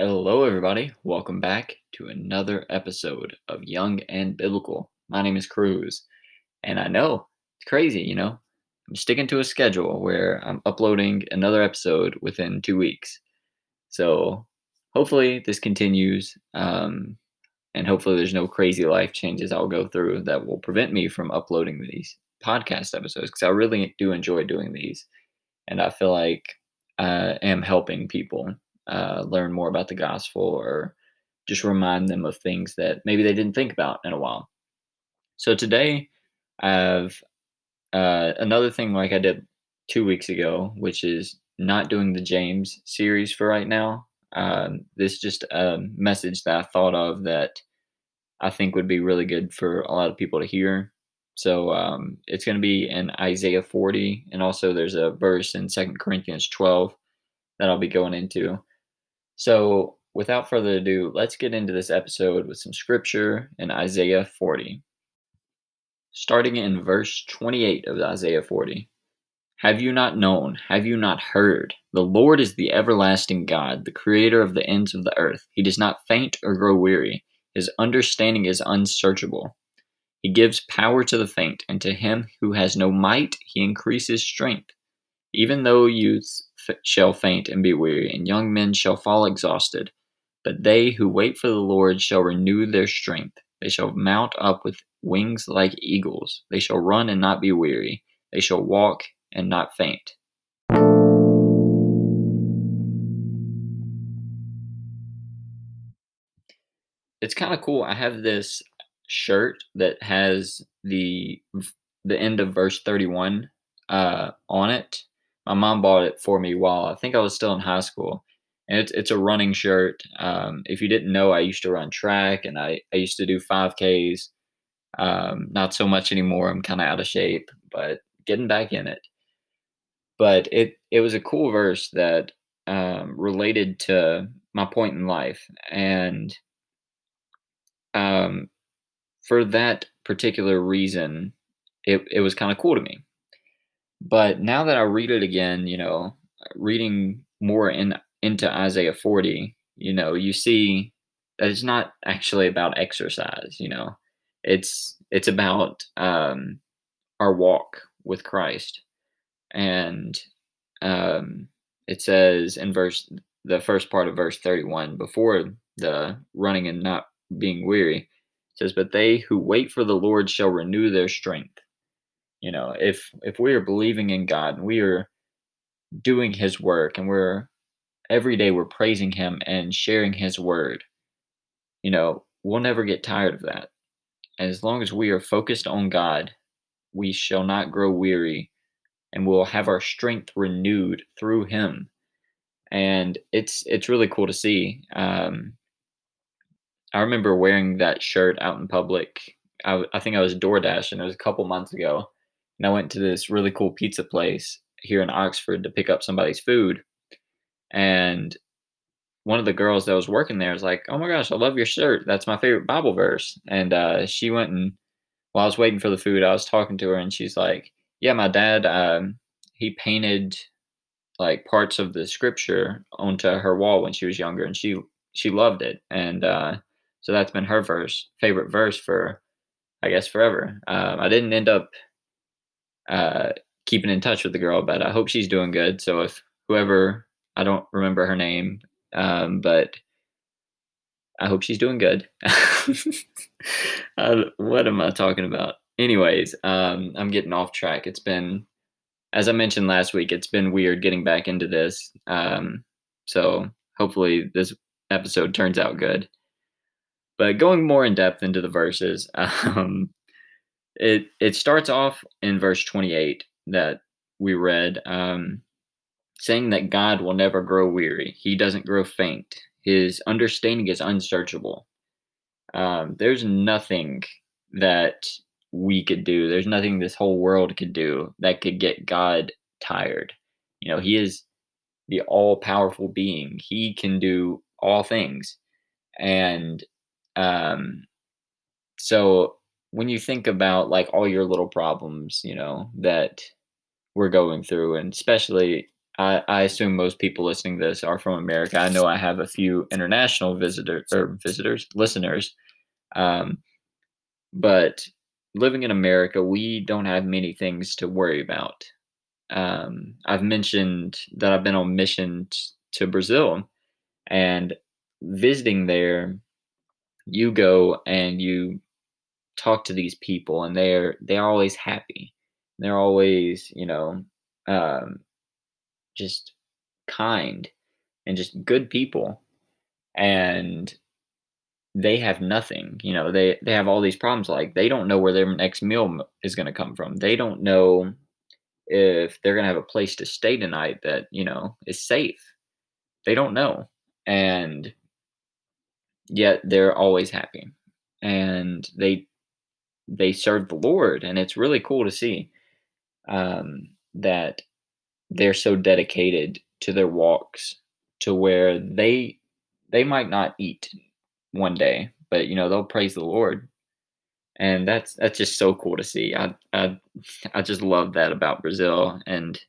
Hello, everybody. Welcome back to another episode of Young and Biblical. My name is Cruz, and I know it's crazy, you know. I'm sticking to a schedule where I'm uploading another episode within two weeks. So hopefully this continues, um, and hopefully there's no crazy life changes I'll go through that will prevent me from uploading these podcast episodes because I really do enjoy doing these, and I feel like I am helping people uh, learn more about the gospel or just remind them of things that maybe they didn't think about in a while. So today I have uh, another thing like I did two weeks ago, which is not doing the James series for right now. Um, this just a message that I thought of that I think would be really good for a lot of people to hear. So um, it's going to be in Isaiah 40, and also there's a verse in Second Corinthians 12 that I'll be going into. So, without further ado, let's get into this episode with some scripture in Isaiah 40. Starting in verse 28 of Isaiah 40. Have you not known? Have you not heard? The Lord is the everlasting God, the creator of the ends of the earth. He does not faint or grow weary. His understanding is unsearchable. He gives power to the faint, and to him who has no might, he increases strength. Even though youths shall faint and be weary, and young men shall fall exhausted. But they who wait for the Lord shall renew their strength. They shall mount up with wings like eagles. They shall run and not be weary. They shall walk and not faint. It's kind of cool. I have this shirt that has the the end of verse 31 uh, on it my mom bought it for me while I think I was still in high school. And it's, it's a running shirt. Um, if you didn't know, I used to run track and I, I used to do 5Ks. Um, not so much anymore. I'm kind of out of shape, but getting back in it. But it, it was a cool verse that um, related to my point in life. And um, for that particular reason, it, it was kind of cool to me. But now that I read it again, you know, reading more in into Isaiah 40, you know, you see that it's not actually about exercise, you know. It's it's about um our walk with Christ. And um it says in verse the first part of verse 31 before the running and not being weary says but they who wait for the Lord shall renew their strength you know, if if we are believing in God and we are doing his work and we're every day we're praising him and sharing his word, you know, we'll never get tired of that. And as long as we are focused on God, we shall not grow weary and we'll have our strength renewed through him. And it's it's really cool to see. Um, I remember wearing that shirt out in public. I, I think I was DoorDash and it was a couple months ago and I went to this really cool pizza place here in Oxford to pick up somebody's food. And one of the girls that was working there was like, "Oh my gosh, I love your shirt. That's my favorite Bible verse." And uh, she went and while I was waiting for the food, I was talking to her, and she's like, "Yeah, my dad, um, he painted like parts of the scripture onto her wall when she was younger, and she she loved it, and uh, so that's been her verse favorite verse for, I guess, forever. Um, I didn't end up uh, keeping in touch with the girl, but I hope she's doing good. So if whoever I don't remember her name, um, but I hope she's doing good. uh, what am I talking about? Anyways, um, I'm getting off track. It's been, as I mentioned last week, it's been weird getting back into this. Um, so hopefully this episode turns out good. But going more in depth into the verses, um, it it starts off in verse 28 that we read um, saying that god will never grow weary. He doesn't grow faint. His understanding is unsearchable. Um, there's nothing that we could do. There's nothing this whole world could do that could get god tired. You know he is the all-powerful being. He can do all things. And um, so when you think about like all your little problems, you know, that we're going through, and especially I, I assume most people listening to this are from America. I know I have a few international visitors or visitors, listeners. Um, but living in America, we don't have many things to worry about. Um, I've mentioned that I've been on mission t- to Brazil and visiting there, you go and you talk to these people and they're they're always happy. They're always, you know, um, just kind and just good people. And they have nothing. You know, they they have all these problems. Like they don't know where their next meal is going to come from. They don't know if they're going to have a place to stay tonight that you know is safe. They don't know, and yet they're always happy, and they they serve the Lord, and it's really cool to see um, that they're so dedicated to their walks to where they they might not eat one day, but you know they'll praise the Lord, and that's that's just so cool to see. I I I just love that about Brazil and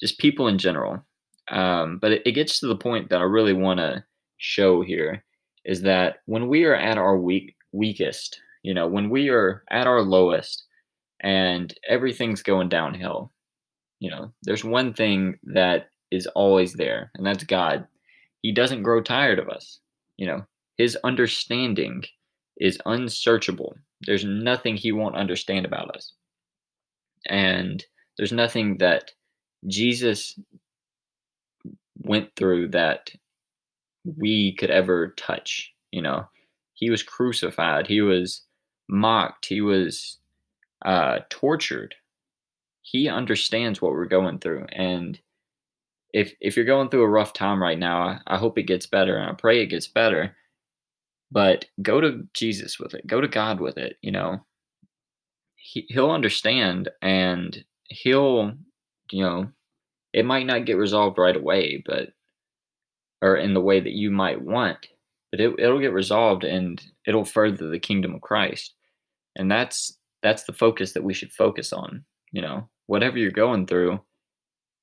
just people in general. Um, but it, it gets to the point that I really want to show here is that when we are at our weak weakest, you know, when we are at our lowest and everything's going downhill, you know, there's one thing that is always there, and that's God. He doesn't grow tired of us. You know, his understanding is unsearchable. There's nothing he won't understand about us. And there's nothing that Jesus went through that we could ever touch. You know, he was crucified, he was mocked, he was uh, tortured. He understands what we're going through. And if if you're going through a rough time right now, I, I hope it gets better and I pray it gets better but go to Jesus with it. Go to God with it. You know, he, he'll understand and he'll, you know, it might not get resolved right away, but, or in the way that you might want, but it, it'll get resolved and it'll further the kingdom of Christ. And that's, that's the focus that we should focus on. You know, whatever you're going through,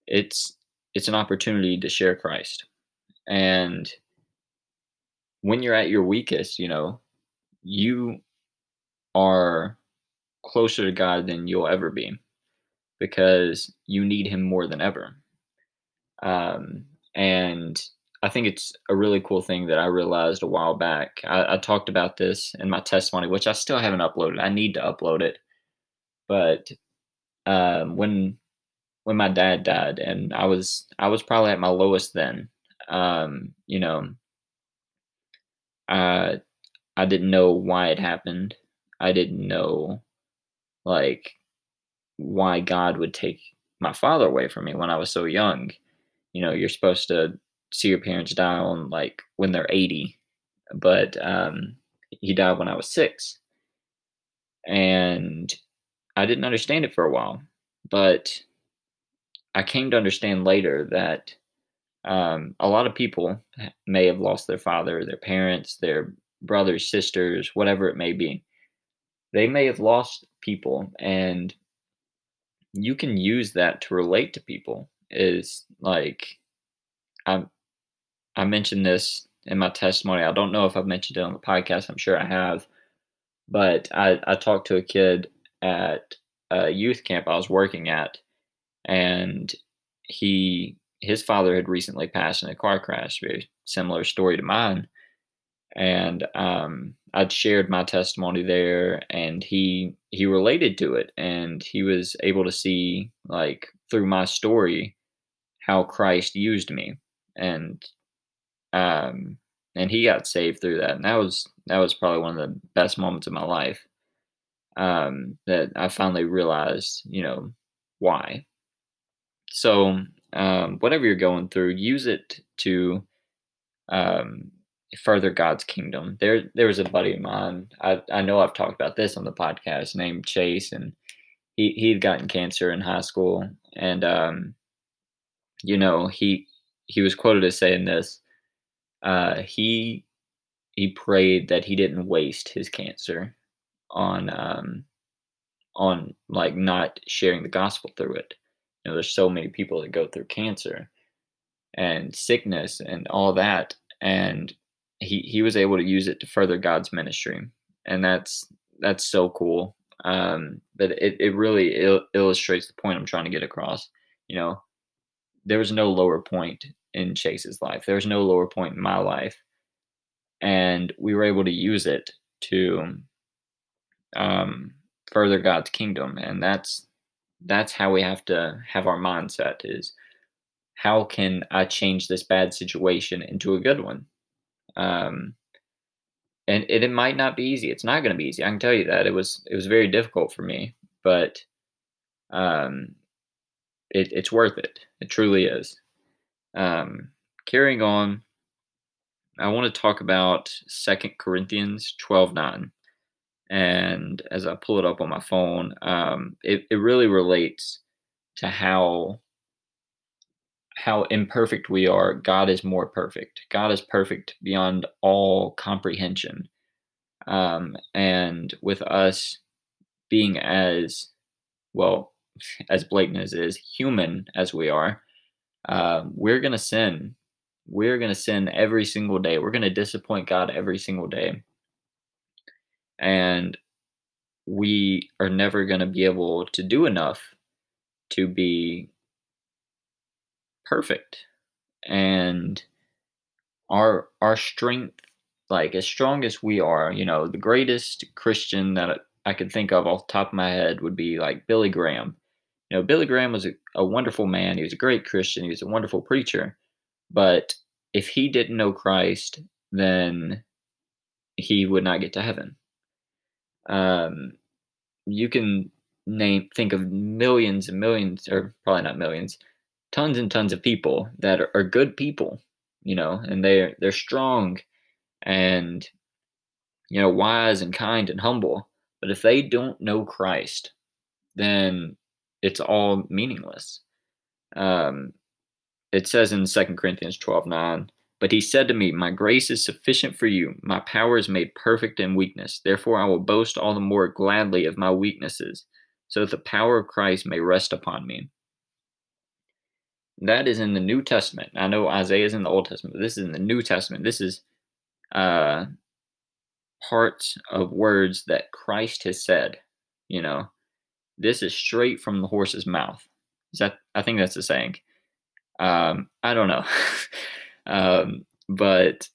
it's, it's an opportunity to share Christ. And when you're at your weakest, you know, you are closer to God than you'll ever be because you need Him more than ever. Um, and I think it's a really cool thing that I realized a while back. I, I, talked about this in my testimony, which I still haven't uploaded. I need to upload it. But um, when when my dad died, and I was I was probably at my lowest then. Um, you know, uh, I didn't know why it happened. I didn't know, like, why God would take my father away from me when I was so young. You know, you're supposed to see your parents die on like when they're 80, but um, he died when I was six. And I didn't understand it for a while, but I came to understand later that um, a lot of people may have lost their father, their parents, their brothers, sisters, whatever it may be. They may have lost people, and you can use that to relate to people. Is like, I I mentioned this in my testimony. I don't know if I've mentioned it on the podcast. I'm sure I have, but I I talked to a kid at a youth camp I was working at, and he his father had recently passed in a car crash, very similar story to mine. And um, I'd shared my testimony there, and he he related to it, and he was able to see like through my story how Christ used me, and um, and he got saved through that, and that was that was probably one of the best moments of my life. Um, that I finally realized, you know, why. So um, whatever you're going through, use it to um, further God's kingdom. There, there was a buddy of mine. I, I know I've talked about this on the podcast named Chase, and he he had gotten cancer in high school, and um, you know he he was quoted as saying this. Uh, he he prayed that he didn't waste his cancer on um, on like not sharing the gospel through it you know, there's so many people that go through cancer and sickness and all that. And he, he was able to use it to further God's ministry. And that's, that's so cool. Um, but it, it really il- illustrates the point I'm trying to get across. You know, there was no lower point in Chase's life. There was no lower point in my life. And we were able to use it to um, further God's kingdom. And that's that's how we have to have our mindset is how can I change this bad situation into a good one? Um, and it, it might not be easy. It's not going to be easy. I can tell you that it was it was very difficult for me, but um, it, it's worth it. It truly is. Um, carrying on, I want to talk about Second Corinthians twelve nine and as I pull it up on my phone, um, it, it really relates to how how imperfect we are. God is more perfect. God is perfect beyond all comprehension. Um, and with us being as well as blatant as is human as we are, uh, we're gonna sin. We're gonna sin every single day. We're gonna disappoint God every single day and we are never going to be able to do enough to be perfect and our our strength like as strong as we are you know the greatest christian that i could think of off the top of my head would be like billy graham you know billy graham was a, a wonderful man. He was a great christian. He was a wonderful preacher. But if he didn't know christ then he would not get to heaven. Um, you can name think of millions and millions, or probably not millions, tons and tons of people that are, are good people, you know, and they're they're strong and you know wise and kind and humble. But if they don't know Christ, then it's all meaningless. Um, it says in Second Corinthians 12 9, but he said to me, My grace is sufficient for you. My power is made perfect in weakness. Therefore, I will boast all the more gladly of my weaknesses, so that the power of Christ may rest upon me. That is in the New Testament. I know Isaiah is in the Old Testament, but this is in the New Testament. This is uh, parts of words that Christ has said. You know, this is straight from the horse's mouth. Is that? I think that's the saying. Um, I don't know. Um, but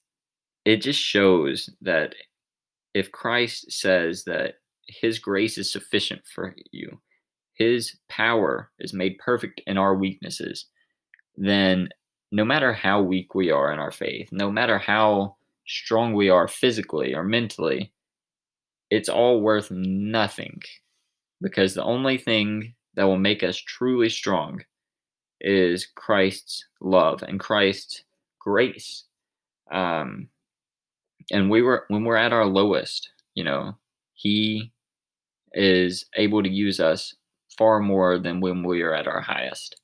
it just shows that if Christ says that his grace is sufficient for you, his power is made perfect in our weaknesses, then no matter how weak we are in our faith, no matter how strong we are physically or mentally, it's all worth nothing because the only thing that will make us truly strong is Christ's love and Christ's grace. Um, and we were when we're at our lowest, you know, he is able to use us far more than when we are at our highest.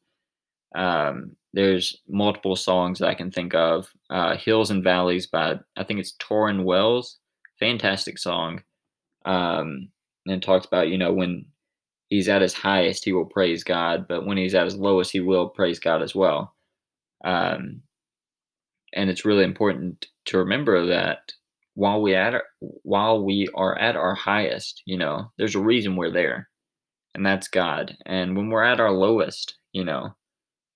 Um, there's multiple songs I can think of. Uh, Hills and Valleys by I think it's Tauren Wells, fantastic song. Um, and talks about you know when he's at his highest he will praise God, but when he's at his lowest he will praise God as well. Um, and it's really important to remember that while we at while we are at our highest, you know, there's a reason we're there, and that's God. And when we're at our lowest, you know,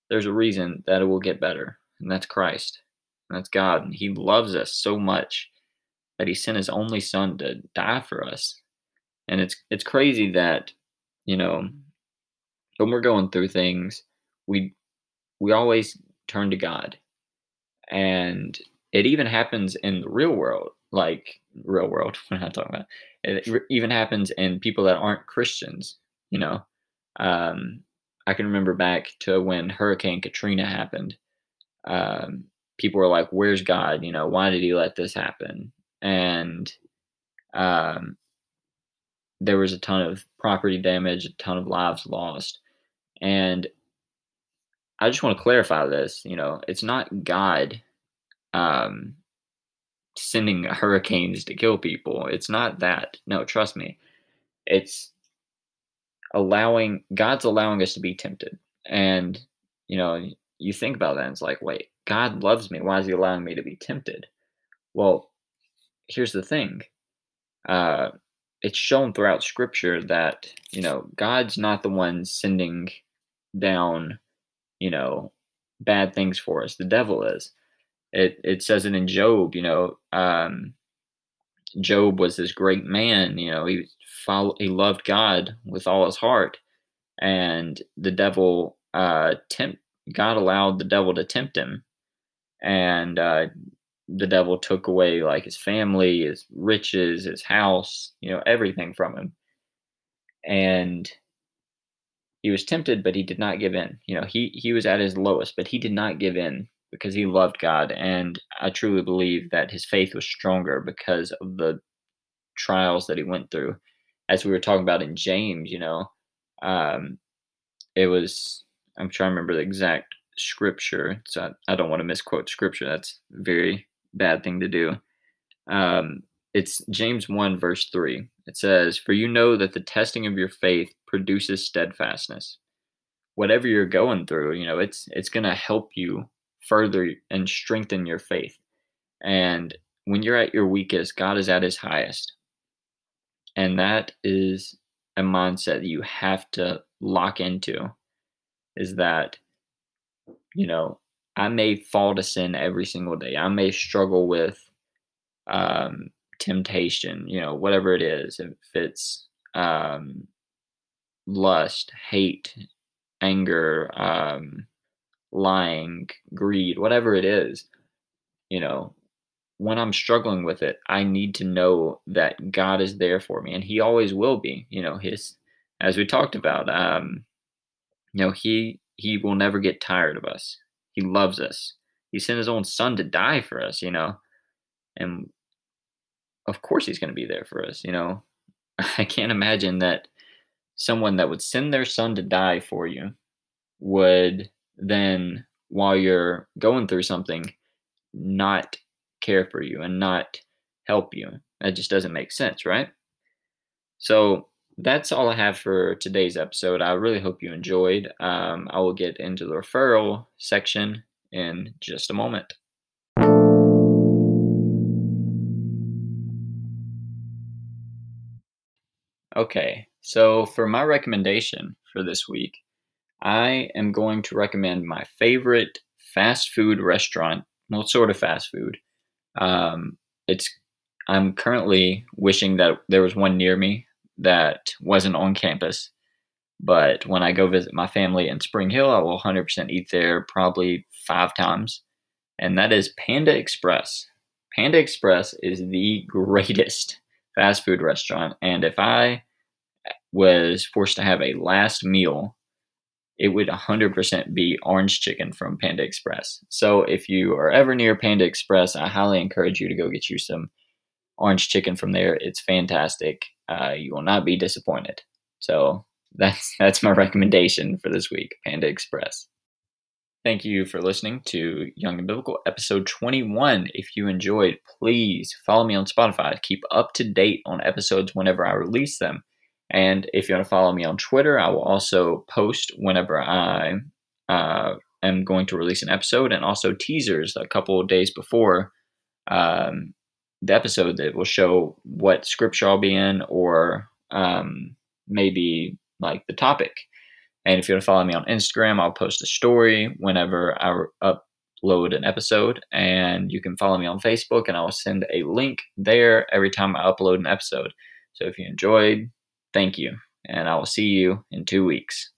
there's a reason that it will get better, and that's Christ, and that's God. And He loves us so much that He sent His only Son to die for us. And it's it's crazy that, you know, when we're going through things, we we always turn to God. And it even happens in the real world like real world we're not talking about it. Even happens in people that aren't christians you know? Um, i can remember back to when hurricane katrina happened. Um, people were like where's god? You know why did he let this happen? And um, there was a ton of property damage a ton of lives lost and I just want to clarify this. You know, it's not God um, sending hurricanes to kill people. It's not that. No, trust me. It's allowing God's allowing us to be tempted. And, you know, you think about that and it's like, wait, God loves me. Why is he allowing me to be tempted? Well, here's the thing. Uh, it's shown throughout scripture that, you know, God's not the one sending down, you know, bad things for us. The devil is. It it says it in Job, you know, um, Job was this great man, you know, he follow, he loved God with all his heart. And the devil uh tempt God allowed the devil to tempt him. And uh the devil took away like his family, his riches, his house, you know, everything from him. And he was tempted, but he did not give in. You know, he he was at his lowest, but he did not give in because he loved God. And I truly believe that his faith was stronger because of the trials that he went through. As we were talking about in James, you know, um, it was, I'm trying to remember the exact scripture. So I, I don't want to misquote scripture. That's very bad thing to do. Um, it's James 1, verse 3. It says, For you know that the testing of your faith produces steadfastness. Whatever you're going through, you know, it's it's gonna help you further and strengthen your faith. And when you're at your weakest, God is at his highest. And that is a mindset that you have to lock into is that, you know, I may fall to sin every single day. I may struggle with um, temptation, you know, whatever it is. If it's um, lust, hate, anger, um, lying, greed, whatever it is, you know, when I'm struggling with it, I need to know that God is there for me and he always will be, you know, his as we talked about, um, you know, he he will never get tired of us. He loves us. He sent his own son to die for us, you know. And of course he's going to be there for us, you know. I can't imagine that someone that would send their son to die for you would then while you're going through something not care for you and not help you. That just doesn't make sense, right? So that's all I have for today's episode. I really hope you enjoyed. Um, I will get into the referral section in just a moment. Okay, so for my recommendation for this week, I am going to recommend my favorite fast food restaurant. Well, sort of fast food. Um, it's I'm currently wishing that there was one near me that wasn't on campus. But when I go visit my family in Spring Hill, I will 100% eat there probably five times. And that is Panda Express. Panda Express is the greatest fast food restaurant. And if I was forced to have a last meal, it would 100% be orange chicken from Panda Express. So if you are ever near Panda Express, I highly encourage you to go get you some orange chicken from there. It's fantastic. Uh, you will not be disappointed. So that's that's my recommendation for this week, Panda Express. Thank you for listening to Young and Biblical episode 21. If you enjoyed, please follow me on Spotify keep up to date on episodes whenever I release them. And if you want to follow me on Twitter, I will also post whenever I uh, am going to release an episode and also teasers a couple of days before um, the episode that will show what scripture I'll be in or um, maybe like the topic. And if you want to follow me on Instagram, I'll post a story whenever I upload an episode. And you can follow me on Facebook, and I will send a link there every time I upload an episode. So if you enjoyed, thank you. And I will see you in two weeks.